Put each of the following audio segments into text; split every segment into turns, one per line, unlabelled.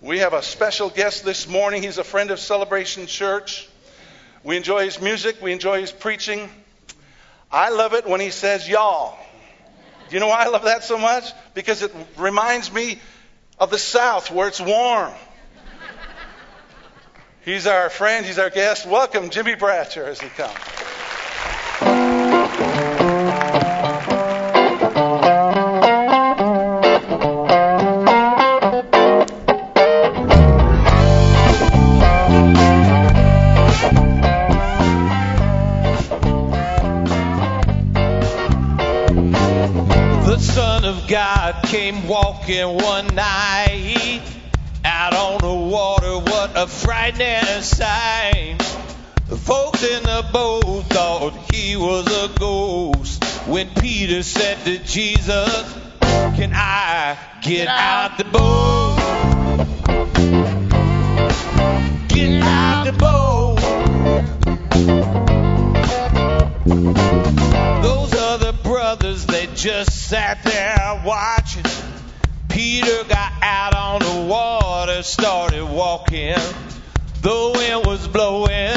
We have a special guest this morning. He's a friend of Celebration Church. We enjoy his music, we enjoy his preaching. I love it when he says y'all. Do you know why I love that so much? Because it reminds me of the South where it's warm. He's our friend, he's our guest. Welcome, Jimmy Bratcher, as he comes.
Walking one night out on the water. What a frightening sight. The folks in the boat thought he was a ghost. When Peter said to Jesus, Can I get out the boat? Get out the boat. Those other brothers, they just sat there watching. Peter got out on the water, started walking. The wind was blowing,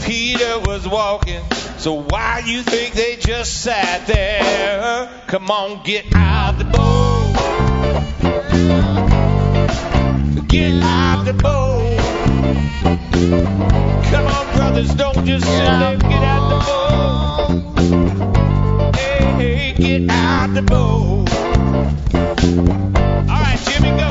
Peter was walking. So why you think they just sat there? Come on, get out the boat. Get out the boat. Come on, brothers, don't just sit there. Get out the boat. Hey, hey, get out the boat. Jimmy, go.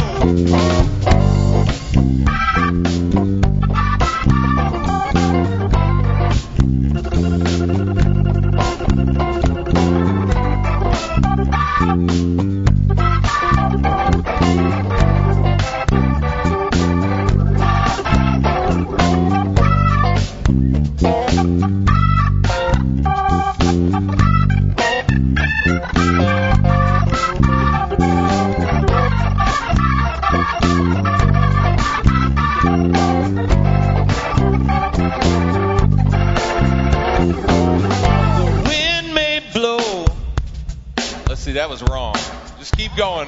Was wrong. Just keep going.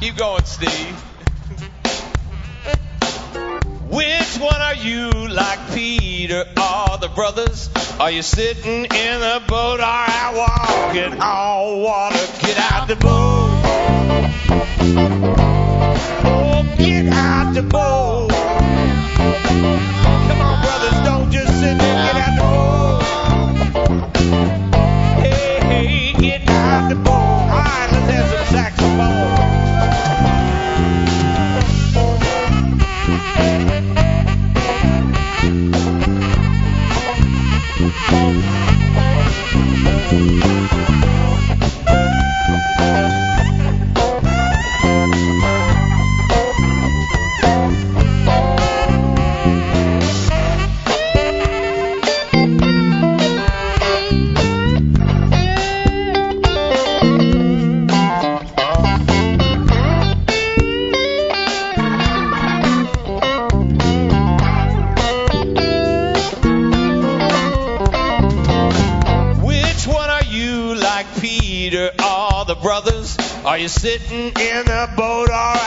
Keep going, Steve. Which one are you like Peter or the brothers? Are you sitting in the boat or out walking on water? Get out the boat. Oh, get out the boat. Are you sitting in a boat or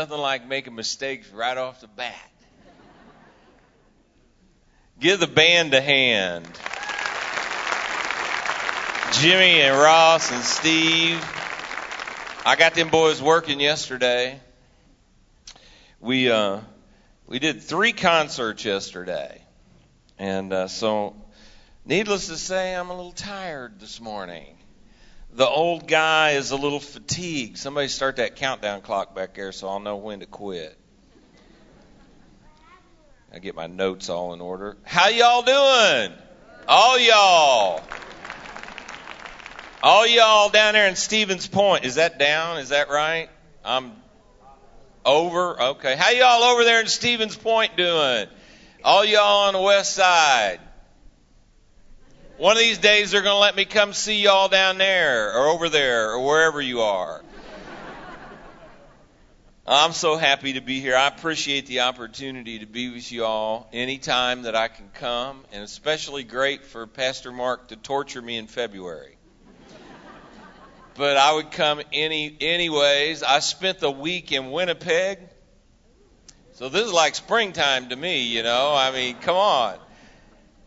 Nothing like making mistakes right off the bat. Give the band a hand. Jimmy and Ross and Steve. I got them boys working yesterday. We uh, we did three concerts yesterday, and uh, so Needless to say, I'm a little tired this morning. The old guy is a little fatigued. Somebody start that countdown clock back there so I'll know when to quit. I get my notes all in order. How y'all doing? All y'all. All y'all down there in Stevens Point. Is that down? Is that right? I'm over. Okay. How y'all over there in Stevens Point doing? All y'all on the west side. One of these days they're going to let me come see y'all down there or over there or wherever you are. I'm so happy to be here. I appreciate the opportunity to be with you all anytime that I can come, and especially great for Pastor Mark to torture me in February. but I would come any anyways. I spent the week in Winnipeg. So this is like springtime to me, you know. I mean, come on.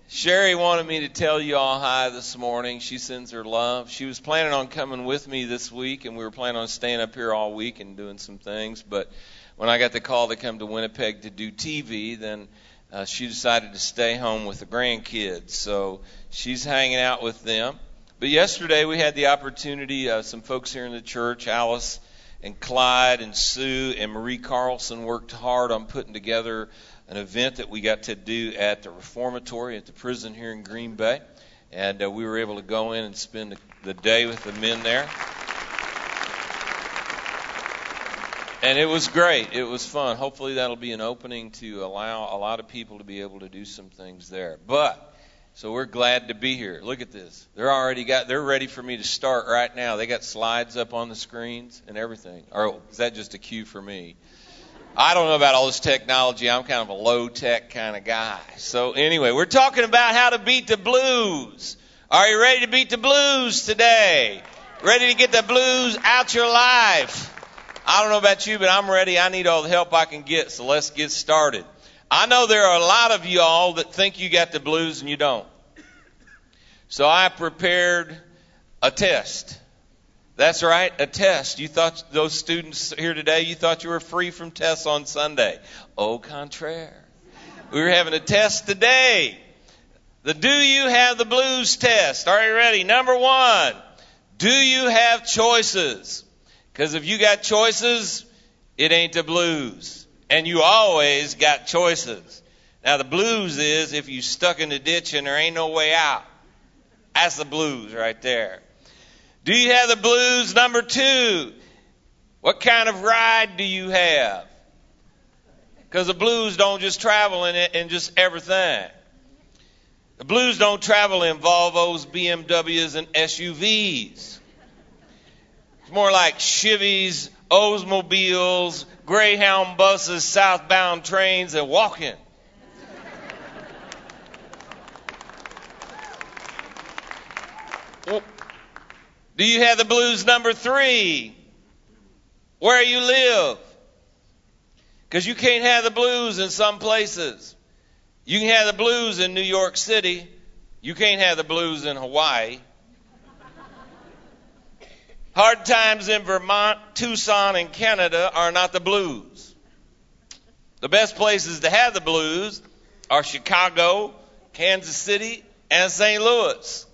Sherry wanted me to tell you all hi this morning. She sends her love. She was planning on coming with me this week, and we were planning on staying up here all week and doing some things. But when I got the call to come to Winnipeg to do TV, then uh, she decided to stay home with the grandkids. So she's hanging out with them. But yesterday we had the opportunity, uh, some folks here in the church, Alice and Clyde and Sue and Marie Carlson worked hard on putting together an event that we got to do at the reformatory at the prison here in Green Bay. And uh, we were able to go in and spend the, the day with the men there. And it was great. It was fun. Hopefully, that'll be an opening to allow a lot of people to be able to do some things there. But so we're glad to be here. Look at this. They're already got. They're ready for me to start right now. They got slides up on the screens and everything. Or is that just a cue for me? I don't know about all this technology. I'm kind of a low tech kind of guy. So anyway, we're talking about how to beat the blues. Are you ready to beat the blues today? Ready to get the blues out your life? I don't know about you, but I'm ready. I need all the help I can get. So let's get started. I know there are a lot of y'all that think you got the blues and you don't. So I prepared a test. That's right, a test. You thought those students here today, you thought you were free from tests on Sunday. Au contraire. We were having a test today. The Do You Have the Blues test. Are you ready? Number one, do you have choices? Because if you got choices, it ain't the blues. And you always got choices. Now the blues is if you stuck in the ditch and there ain't no way out. That's the blues right there. Do you have the blues? Number two, what kind of ride do you have? Because the blues don't just travel in, in just everything. The blues don't travel in Volvos, BMWs, and SUVs. It's more like Chevys, Oldsmobiles, Greyhound buses, southbound trains, and walking. Do you have the blues number three? Where you live? Because you can't have the blues in some places. You can have the blues in New York City. You can't have the blues in Hawaii. Hard times in Vermont, Tucson, and Canada are not the blues. The best places to have the blues are Chicago, Kansas City, and St. Louis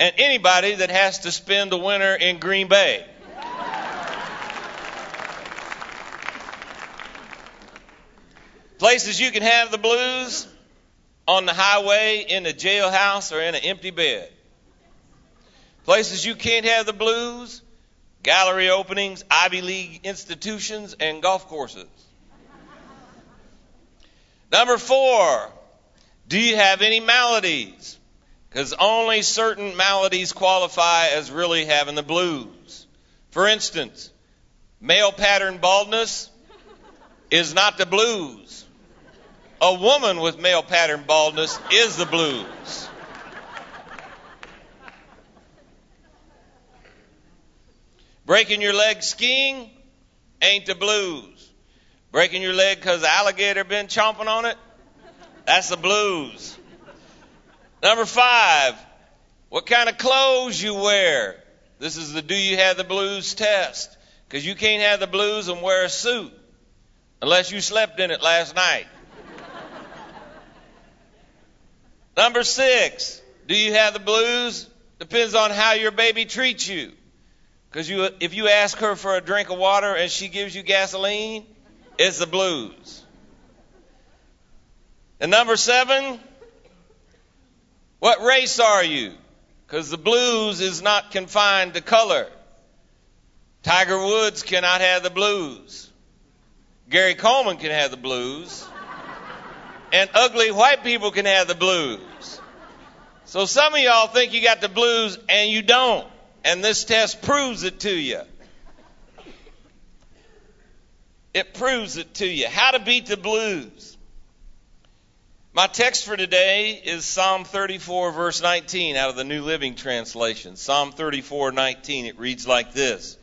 and anybody that has to spend the winter in Green Bay. Places you can have the blues on the highway, in a jailhouse, or in an empty bed. Places you can't have the blues gallery openings, Ivy League institutions, and golf courses. Number four, do you have any maladies? Because only certain maladies qualify as really having the blues. For instance, male pattern baldness is not the blues. A woman with male pattern baldness is the blues. Breaking your leg skiing ain't the blues. Breaking your leg because the alligator been chomping on it, that's the blues. Number five, what kind of clothes you wear. This is the do you have the blues test. Because you can't have the blues and wear a suit unless you slept in it last night. Number six, do you have the blues? Depends on how your baby treats you. Because you, if you ask her for a drink of water and she gives you gasoline, it's the blues. And number seven, what race are you? Because the blues is not confined to color. Tiger Woods cannot have the blues. Gary Coleman can have the blues. And ugly white people can have the blues. So some of y'all think you got the blues and you don't. And this test proves it to you. It proves it to you. How to beat the blues. My text for today is Psalm 34, verse 19, out of the New Living Translation. Psalm 34, 19. It reads like this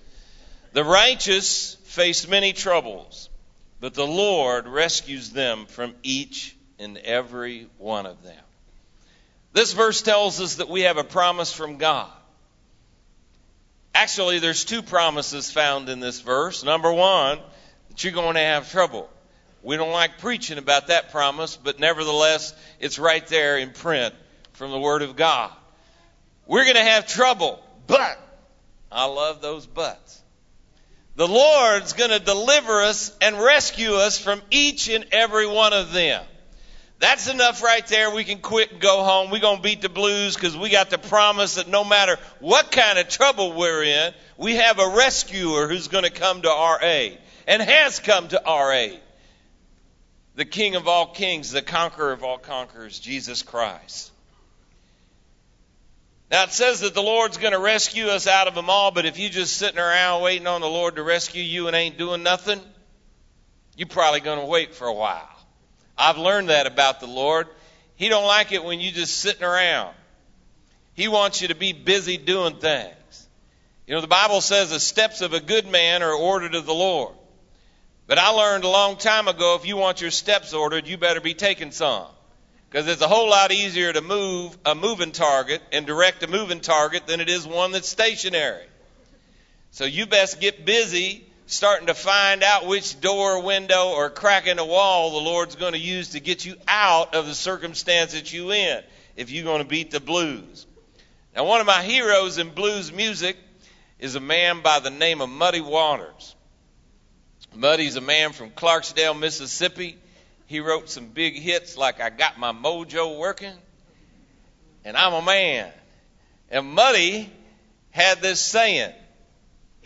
The righteous face many troubles, but the Lord rescues them from each and every one of them. This verse tells us that we have a promise from God. Actually, there's two promises found in this verse. Number one, that you're going to have trouble. We don't like preaching about that promise, but nevertheless, it's right there in print from the Word of God. We're going to have trouble, but I love those buts. The Lord's going to deliver us and rescue us from each and every one of them. That's enough right there. We can quit and go home. We're going to beat the blues because we got the promise that no matter what kind of trouble we're in, we have a rescuer who's going to come to our aid and has come to our aid. The King of all kings, the conqueror of all conquerors, Jesus Christ. Now it says that the Lord's going to rescue us out of them all, but if you just sitting around waiting on the Lord to rescue you and ain't doing nothing, you're probably going to wait for a while. I've learned that about the Lord. He don't like it when you just sitting around. He wants you to be busy doing things. You know, the Bible says the steps of a good man are ordered of the Lord. But I learned a long time ago if you want your steps ordered, you better be taking some. Because it's a whole lot easier to move a moving target and direct a moving target than it is one that's stationary. So you best get busy starting to find out which door, window, or crack in the wall the Lord's going to use to get you out of the circumstance that you're in if you're going to beat the blues. Now, one of my heroes in blues music is a man by the name of Muddy Waters. Muddy's a man from Clarksdale, Mississippi. He wrote some big hits like I Got My Mojo Working and I'm a Man. And Muddy had this saying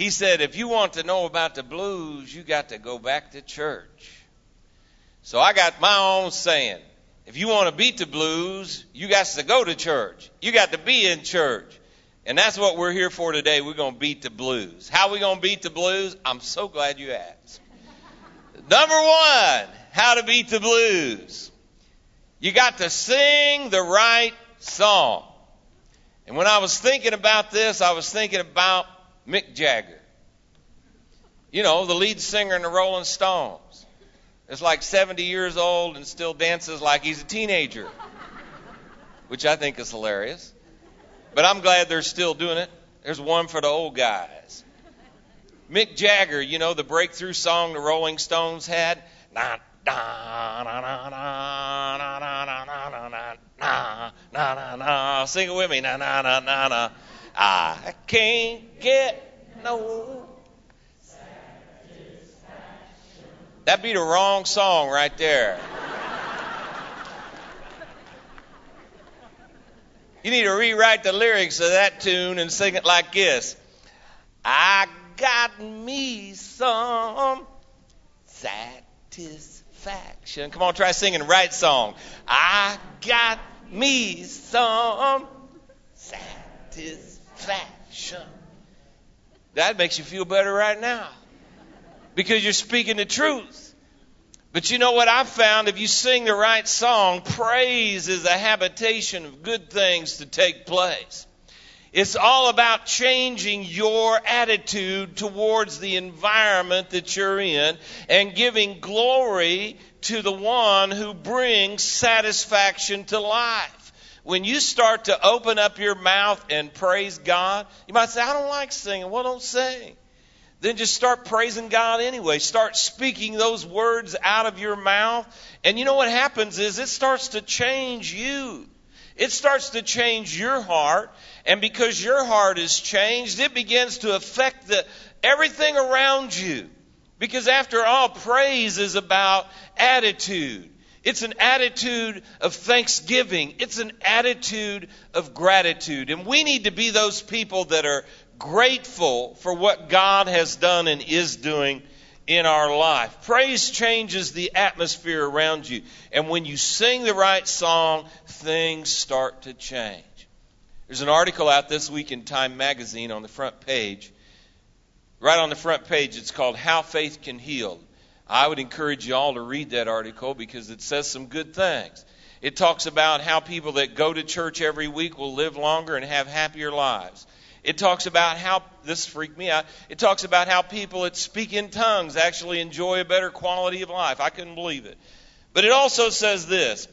he said, if you want to know about the blues, you got to go back to church. So I got my own saying. If you want to beat the blues, you got to go to church. You got to be in church. And that's what we're here for today. We're going to beat the blues. How are we going to beat the blues? I'm so glad you asked. Number one, how to beat the blues. You got to sing the right song. And when I was thinking about this, I was thinking about Mick Jagger. You know, the lead singer in the Rolling Stones. Is like 70 years old and still dances like he's a teenager, which I think is hilarious. But I'm glad they're still doing it. There's one for the old guys. Mick Jagger, you know, the breakthrough song the Rolling Stones had. Na, na, na, na, na, na, na, na, na, na, na, na. Sing it with me. Na, na, na, na, na. I can't get no That'd be the wrong song right there. You need to rewrite the lyrics of that tune and sing it like this. I got me some satisfaction. Come on, try singing right song. I got me some satisfaction. That makes you feel better right now because you're speaking the truth. But you know what I've found? If you sing the right song, praise is a habitation of good things to take place. It's all about changing your attitude towards the environment that you're in and giving glory to the one who brings satisfaction to life. When you start to open up your mouth and praise God, you might say, I don't like singing. Well, don't sing. Then just start praising God anyway. Start speaking those words out of your mouth. And you know what happens is it starts to change you. it starts to change your heart. And because your heart is changed, it begins to affect the, everything around you. Because after all, praise is about attitude. It's an attitude of thanksgiving. It's an attitude of gratitude. And we need to be those people that are grateful for what God has done and is doing in our life. Praise changes the atmosphere around you. And when you sing the right song, things start to change. There's an article out this week in Time Magazine on the front page. Right on the front page, it's called How Faith Can Heal. I would encourage you all to read that article because it says some good things. It talks about how people that go to church every week will live longer and have happier lives. It talks about how, this freaked me out, it talks about how people that speak in tongues actually enjoy a better quality of life. I couldn't believe it. But it also says this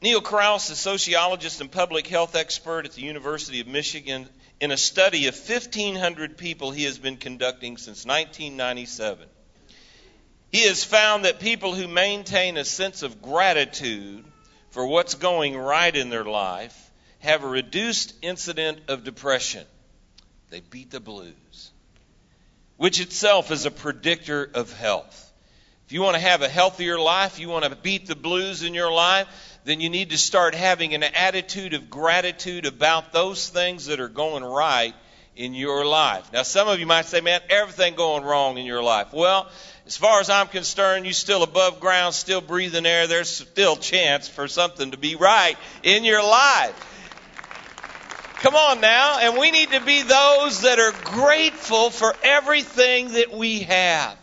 Neal Krause, a sociologist and public health expert at the University of Michigan, in a study of 1,500 people he has been conducting since 1997, he has found that people who maintain a sense of gratitude for what's going right in their life have a reduced incident of depression. They beat the blues, which itself is a predictor of health. If you want to have a healthier life, you want to beat the blues in your life, then you need to start having an attitude of gratitude about those things that are going right in your life. Now, some of you might say, man, everything going wrong in your life. Well, as far as I'm concerned, you're still above ground, still breathing air. There's still chance for something to be right in your life. Come on now. And we need to be those that are grateful for everything that we have.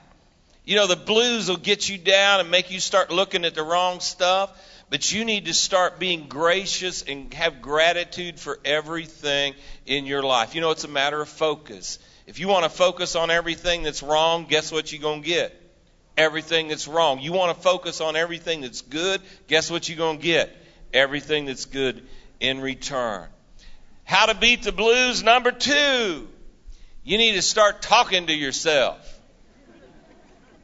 You know, the blues will get you down and make you start looking at the wrong stuff. But you need to start being gracious and have gratitude for everything in your life. You know, it's a matter of focus. If you want to focus on everything that's wrong, guess what you're going to get? Everything that's wrong. You want to focus on everything that's good, guess what you're going to get? Everything that's good in return. How to beat the blues, number two. You need to start talking to yourself.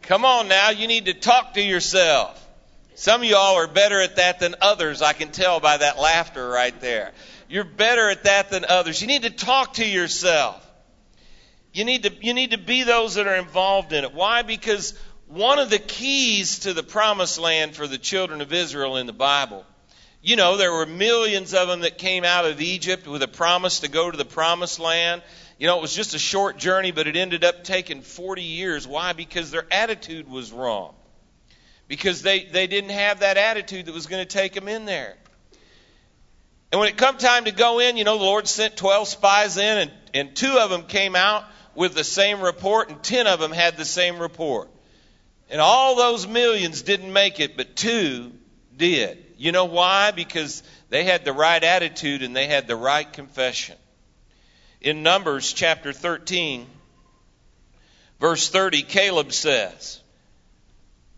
Come on now, you need to talk to yourself. Some of y'all are better at that than others, I can tell by that laughter right there. You're better at that than others. You need to talk to yourself. You need to, you need to be those that are involved in it. Why? Because one of the keys to the promised land for the children of Israel in the Bible you know, there were millions of them that came out of Egypt with a promise to go to the promised land. You know, it was just a short journey, but it ended up taking 40 years. Why? Because their attitude was wrong. Because they, they didn't have that attitude that was going to take them in there. And when it come time to go in, you know, the Lord sent 12 spies in, and, and two of them came out with the same report, and 10 of them had the same report. And all those millions didn't make it, but two did. You know why? Because they had the right attitude and they had the right confession. In Numbers chapter 13, verse 30, Caleb says,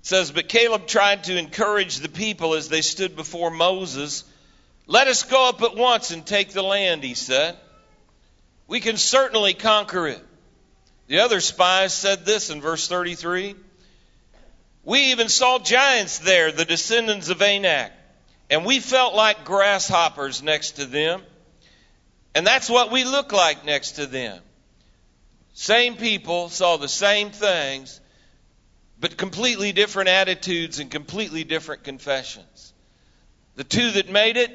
says, But Caleb tried to encourage the people as they stood before Moses. Let us go up at once and take the land, he said. We can certainly conquer it. The other spies said this in verse 33 We even saw giants there, the descendants of Anak and we felt like grasshoppers next to them. And that's what we look like next to them. Same people saw the same things, but completely different attitudes and completely different confessions. The two that made it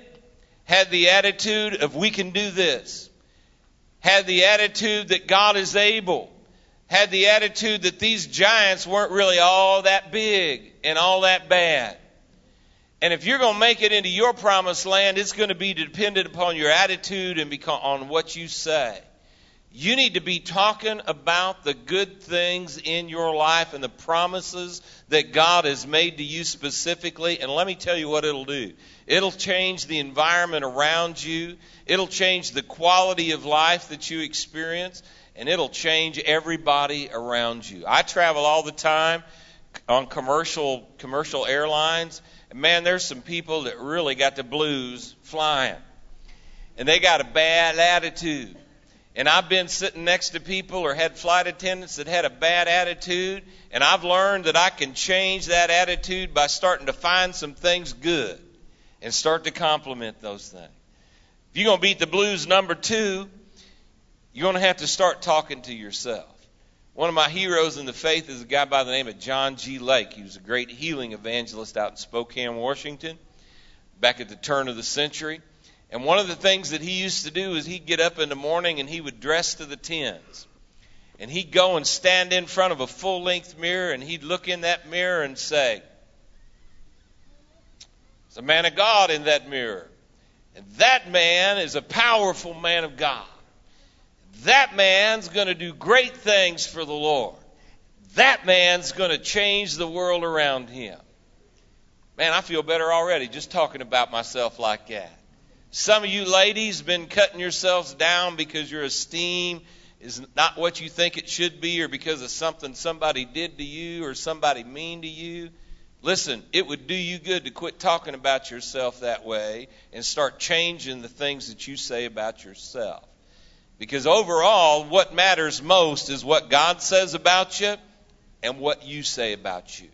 had the attitude of we can do this, had the attitude that God is able, had the attitude that these giants weren't really all that big and all that bad. And if you're going to make it into your promised land, it's going to be dependent upon your attitude and on what you say. You need to be talking about the good things in your life and the promises that God has made to you specifically. And let me tell you what it'll do. It'll change the environment around you. It'll change the quality of life that you experience. And it'll change everybody around you. I travel all the time on commercial, commercial airlines man, there's some people that really got the blues flying. And they got a bad attitude. And I've been sitting next to people or had flight attendants that had a bad attitude, and I've learned that I can change that attitude by starting to find some things good. and start to compliment those things. If you're going to beat the blues, number two, you're going to have to start talking to yourself. One of my heroes in the faith is a guy by the name of John G. Lake. He was a great healing evangelist out in Spokane, Washington, back at the turn of the century. And one of the things that he used to do is he'd get up in the morning and he would dress to the tens. And he'd go and stand in front of a full length mirror and he'd look in that mirror and say, There's a man of God in that mirror. And that man is a powerful man of God. That man's going to do great things for the Lord. That man's going to change the world around him. Man, I feel better already just talking about myself like that. Some of you ladies been cutting yourselves down because your esteem is not what you think it should be or because of something somebody did to you or somebody mean to you. Listen, it would do you good to quit talking about yourself that way and start changing the things that you say about yourself. Because overall, what matters most is what God says about you and what you say about you.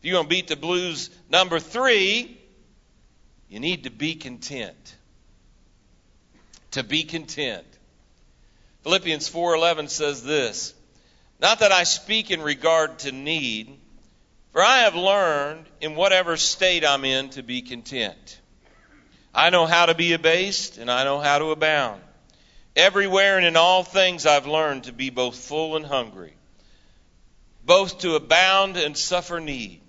If you're going to beat the blues, number three, you need to be content. To be content. Philippians 4:11 says this, not that I speak in regard to need, for I have learned in whatever state I'm in to be content. I know how to be abased and I know how to abound. Everywhere and in all things I've learned to be both full and hungry, both to abound and suffer need.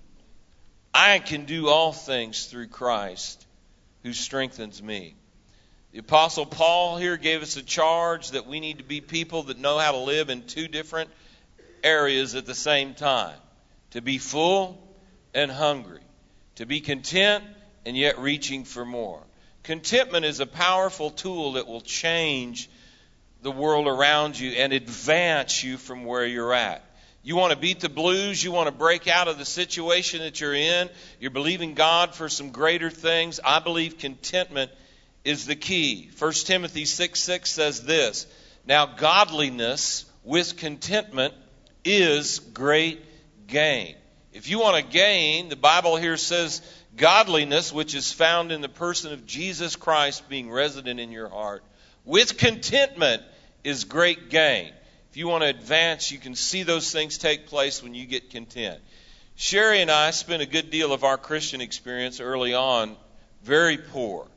I can do all things through Christ who strengthens me. The Apostle Paul here gave us a charge that we need to be people that know how to live in two different areas at the same time to be full and hungry, to be content and yet reaching for more. Contentment is a powerful tool that will change the world around you and advance you from where you're at. You want to beat the blues. You want to break out of the situation that you're in. You're believing God for some greater things. I believe contentment is the key. 1 Timothy 6 6 says this Now, godliness with contentment is great gain. If you want to gain, the Bible here says godliness, which is found in the person of Jesus Christ being resident in your heart, with contentment is great gain. If you want to advance, you can see those things take place when you get content. Sherry and I spent a good deal of our Christian experience early on very poor.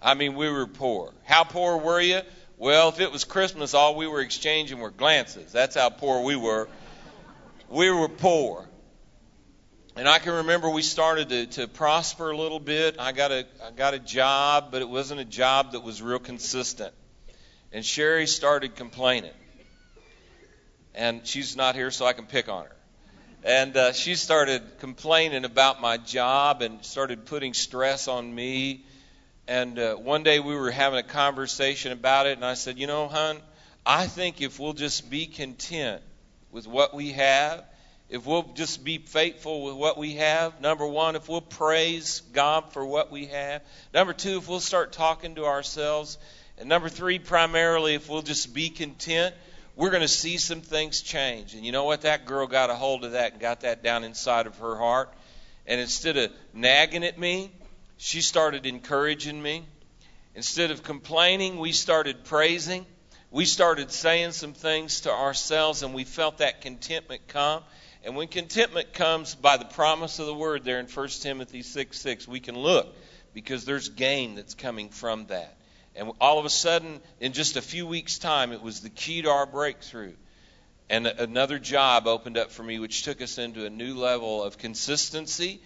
I mean, we were poor. How poor were you? Well, if it was Christmas, all we were exchanging were glances. That's how poor we were. We were poor. And I can remember we started to, to prosper a little bit. I got a I got a job, but it wasn't a job that was real consistent. And Sherry started complaining. And she's not here, so I can pick on her. And uh, she started complaining about my job and started putting stress on me. And uh, one day we were having a conversation about it, and I said, You know, hon, I think if we'll just be content with what we have, if we'll just be faithful with what we have, number one, if we'll praise God for what we have, number two, if we'll start talking to ourselves, and number three, primarily, if we'll just be content, we're going to see some things change. And you know what? That girl got a hold of that and got that down inside of her heart. And instead of nagging at me, she started encouraging me. Instead of complaining, we started praising. We started saying some things to ourselves, and we felt that contentment come. And when contentment comes by the promise of the word there in 1 Timothy 6 6, we can look because there's gain that's coming from that. And all of a sudden, in just a few weeks' time, it was the key to our breakthrough. And another job opened up for me, which took us into a new level of consistency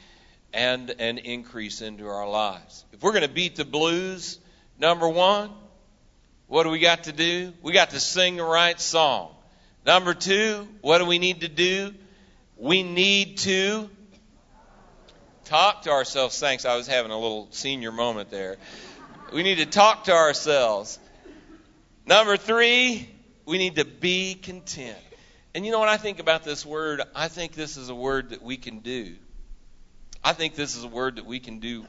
and an increase into our lives. If we're going to beat the blues, number one, what do we got to do? We got to sing the right song. Number two, what do we need to do? We need to talk to ourselves. Thanks, I was having a little senior moment there. We need to talk to ourselves. Number three, we need to be content. And you know what I think about this word? I think this is a word that we can do. I think this is a word that we can do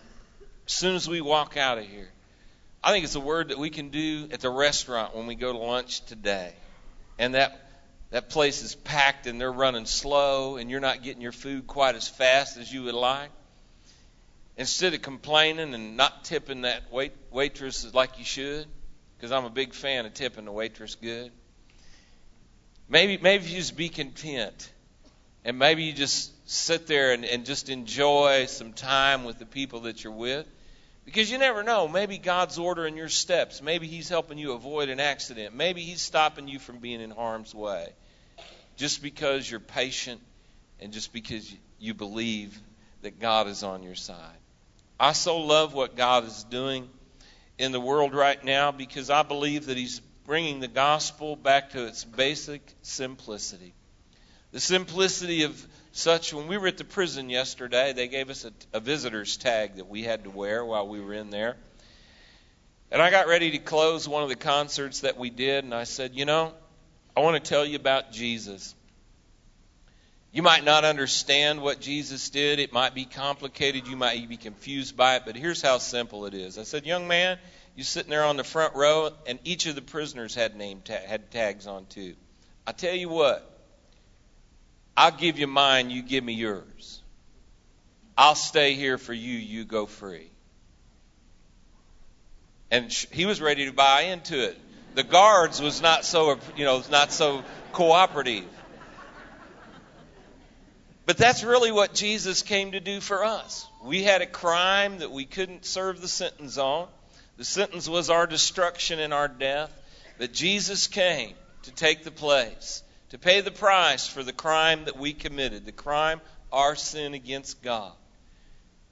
as soon as we walk out of here. I think it's a word that we can do at the restaurant when we go to lunch today. And that that place is packed and they're running slow and you're not getting your food quite as fast as you would like. Instead of complaining and not tipping that wait, waitress like you should, because I'm a big fan of tipping the waitress good. Maybe maybe you just be content, and maybe you just sit there and, and just enjoy some time with the people that you're with. Because you never know. Maybe God's ordering your steps. Maybe He's helping you avoid an accident. Maybe He's stopping you from being in harm's way. Just because you're patient and just because you believe that God is on your side. I so love what God is doing in the world right now because I believe that He's bringing the gospel back to its basic simplicity. The simplicity of such, when we were at the prison yesterday, they gave us a, a visitor's tag that we had to wear while we were in there. And I got ready to close one of the concerts that we did, and I said, You know, I want to tell you about Jesus. You might not understand what Jesus did. It might be complicated. You might be confused by it, but here's how simple it is. I said, Young man, you're sitting there on the front row, and each of the prisoners had name ta- had tags on too. I tell you what, I'll give you mine, you give me yours. I'll stay here for you, you go free. And he was ready to buy into it. The guards was not so, you know, not so cooperative. But that's really what Jesus came to do for us. We had a crime that we couldn't serve the sentence on. The sentence was our destruction and our death. But Jesus came to take the place to pay the price for the crime that we committed, the crime, our sin against God.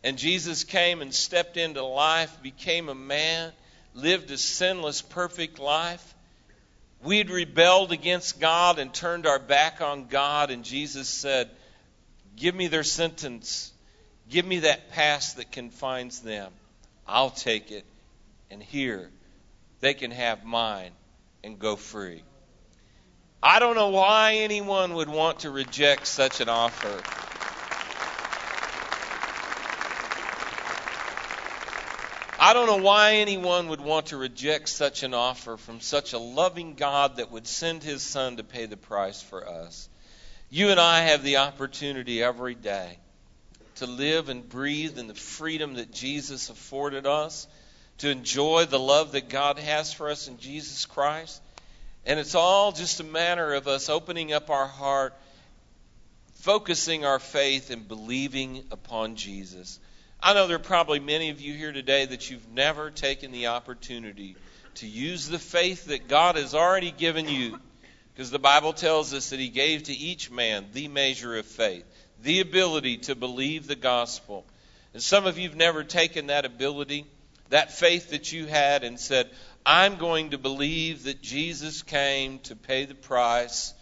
And Jesus came and stepped into life, became a man, lived a sinless, perfect life. We'd rebelled against God and turned our back on God, and Jesus said, Give me their sentence. Give me that past that confines them. I'll take it. And here, they can have mine and go free. I don't know why anyone would want to reject such an offer. I don't know why anyone would want to reject such an offer from such a loving God that would send his son to pay the price for us. You and I have the opportunity every day to live and breathe in the freedom that Jesus afforded us, to enjoy the love that God has for us in Jesus Christ. And it's all just a matter of us opening up our heart, focusing our faith, and believing upon Jesus. I know there are probably many of you here today that you've never taken the opportunity to use the faith that God has already given you. Because the Bible tells us that He gave to each man the measure of faith, the ability to believe the gospel. And some of you have never taken that ability, that faith that you had, and said, I'm going to believe that Jesus came to pay the price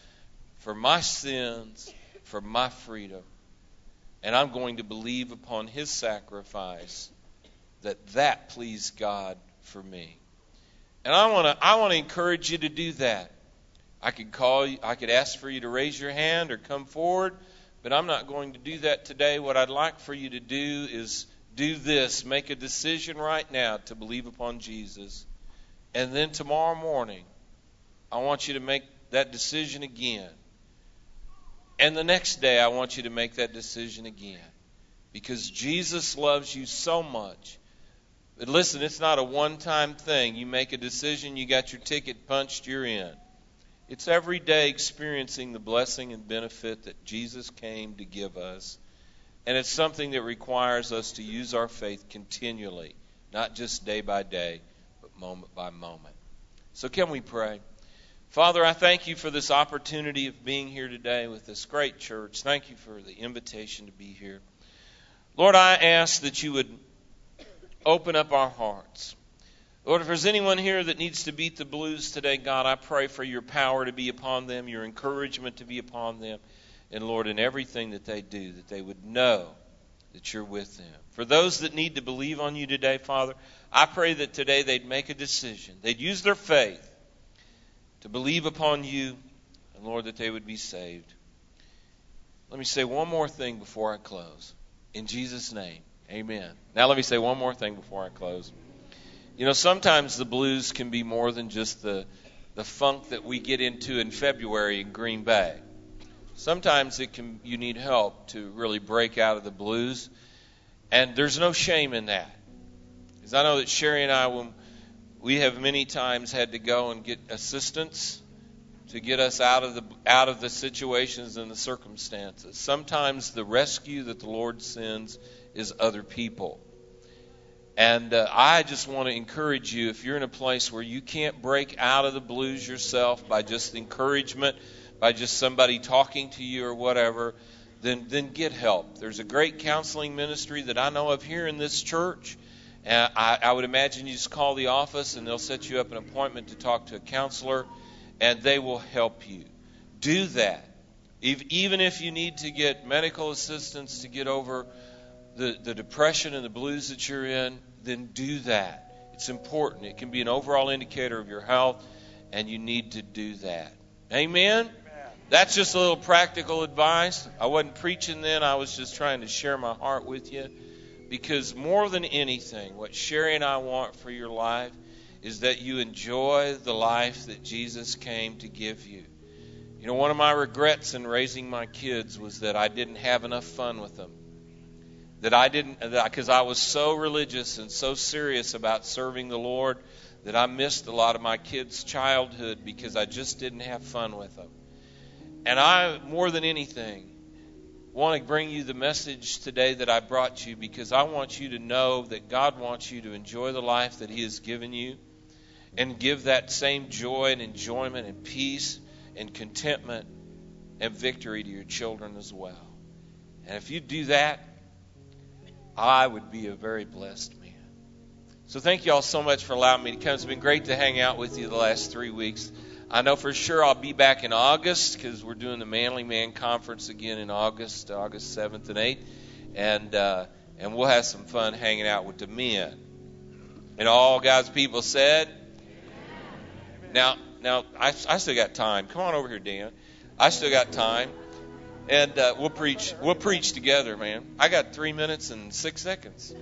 for my sins, for my freedom. And I'm going to believe upon his sacrifice that that pleased God for me. And I want to I want to encourage you to do that. I could call you, I could ask for you to raise your hand or come forward, but I'm not going to do that today. What I'd like for you to do is do this, make a decision right now to believe upon Jesus. And then tomorrow morning, I want you to make that decision again. And the next day, I want you to make that decision again. Because Jesus loves you so much. But listen, it's not a one time thing. You make a decision, you got your ticket punched, you're in. It's every day experiencing the blessing and benefit that Jesus came to give us. And it's something that requires us to use our faith continually, not just day by day but moment by moment. So, can we pray? Father, I thank you for this opportunity of being here today with this great church. Thank you for the invitation to be here. Lord, I ask that you would open up our hearts. Lord, if there's anyone here that needs to beat the blues today, God, I pray for your power to be upon them, your encouragement to be upon them, and Lord, in everything that they do, that they would know that you're with them. For those that need to believe on you today, Father, I pray that today they'd make a decision. They'd use their faith to believe upon you, and Lord, that they would be saved. Let me say one more thing before I close. In Jesus' name, amen. Now, let me say one more thing before I close. You know, sometimes the blues can be more than just the, the funk that we get into in February in Green Bay. Sometimes it can you need help to really break out of the blues. And there's no shame in that. Because I know that Sherry and I, when we have many times had to go and get assistance to get us out of the out of the situations and the circumstances. Sometimes the rescue that the Lord sends is other people. And uh, I just want to encourage you if you're in a place where you can't break out of the blues yourself by just encouragement, by just somebody talking to you or whatever, then then get help. There's a great counseling ministry that I know of here in this church. And I, I would imagine you just call the office and they'll set you up an appointment to talk to a counselor and they will help you. Do that. Even if you need to get medical assistance to get over the, the depression and the blues that you're in, then do that. It's important. It can be an overall indicator of your health, and you need to do that. Amen? Amen? That's just a little practical advice. I wasn't preaching then, I was just trying to share my heart with you. Because more than anything, what Sherry and I want for your life is that you enjoy the life that Jesus came to give you. You know, one of my regrets in raising my kids was that I didn't have enough fun with them. That I didn't, because I was so religious and so serious about serving the Lord that I missed a lot of my kids' childhood because I just didn't have fun with them. And I, more than anything, want to bring you the message today that I brought you because I want you to know that God wants you to enjoy the life that He has given you and give that same joy and enjoyment and peace and contentment and victory to your children as well. And if you do that, I would be a very blessed man. So thank you all so much for allowing me to come. It's been great to hang out with you the last three weeks. I know for sure I'll be back in August because we're doing the Manly Man Conference again in August, August 7th and 8th. And, uh, and we'll have some fun hanging out with the men. And all God's people said, now, now I, I still got time. Come on over here, Dan. I still got time, and uh, we'll preach. We'll preach together, man. I got three minutes and six seconds.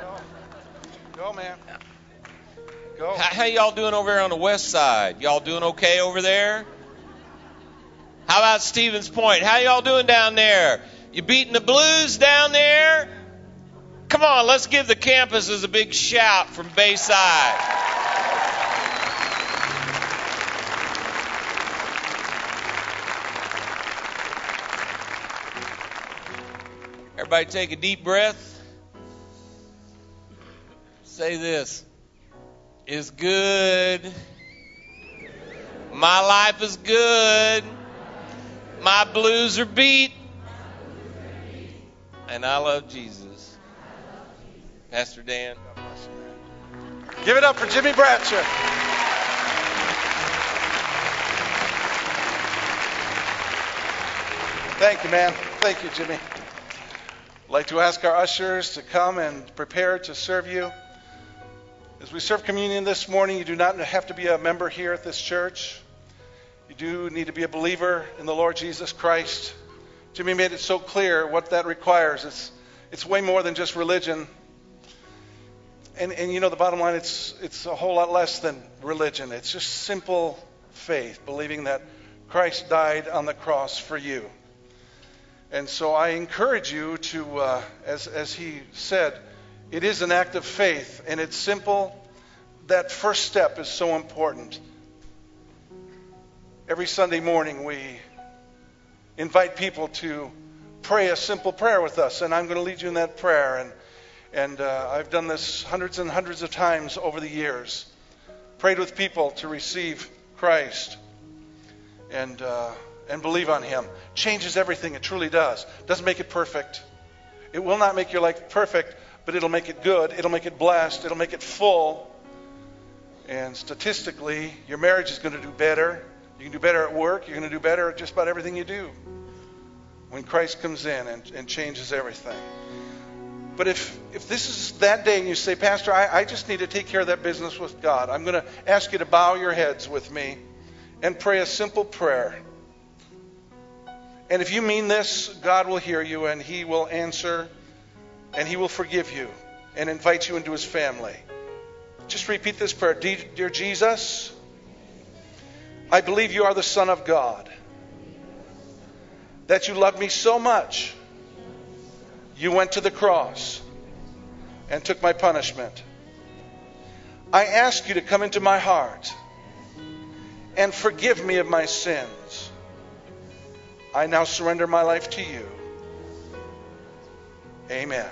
Go, Go man. Go.
How, how y'all doing over there on the west side? Y'all doing okay over there? How about Stevens Point? How y'all doing down there? You beating the blues down there? Come on, let's give the campuses a big shout from Bayside. Everybody take a deep breath. Say this is good. My life is good. My blues are beat. And I love Jesus. Pastor Dan.
Give it up for Jimmy Bradshaw. Thank you, man. Thank you, Jimmy. Like to ask our ushers to come and prepare to serve you. As we serve communion this morning, you do not have to be a member here at this church. You do need to be a believer in the Lord Jesus Christ. Jimmy made it so clear what that requires. It's, it's way more than just religion. And, and you know, the bottom line, it's, it's a whole lot less than religion. It's just simple faith, believing that Christ died on the cross for you. And so I encourage you to, uh, as, as he said, it is an act of faith, and it's simple. That first step is so important. Every Sunday morning, we invite people to pray a simple prayer with us, and I'm going to lead you in that prayer. And, and uh, I've done this hundreds and hundreds of times over the years. Prayed with people to receive Christ. And. Uh, and believe on Him. Changes everything. It truly does. Doesn't make it perfect. It will not make your life perfect, but it'll make it good. It'll make it blessed. It'll make it full. And statistically, your marriage is going to do better. You can do better at work. You're going to do better at just about everything you do when Christ comes in and, and changes everything. But if, if this is that day and you say, Pastor, I, I just need to take care of that business with God, I'm going to ask you to bow your heads with me and pray a simple prayer. And if you mean this, God will hear you and He will answer and He will forgive you and invite you into His family. Just repeat this prayer Dear Jesus, I believe you are the Son of God, that you love me so much You went to the cross and took my punishment. I ask you to come into my heart and forgive me of my sins. I now surrender my life to you. Amen.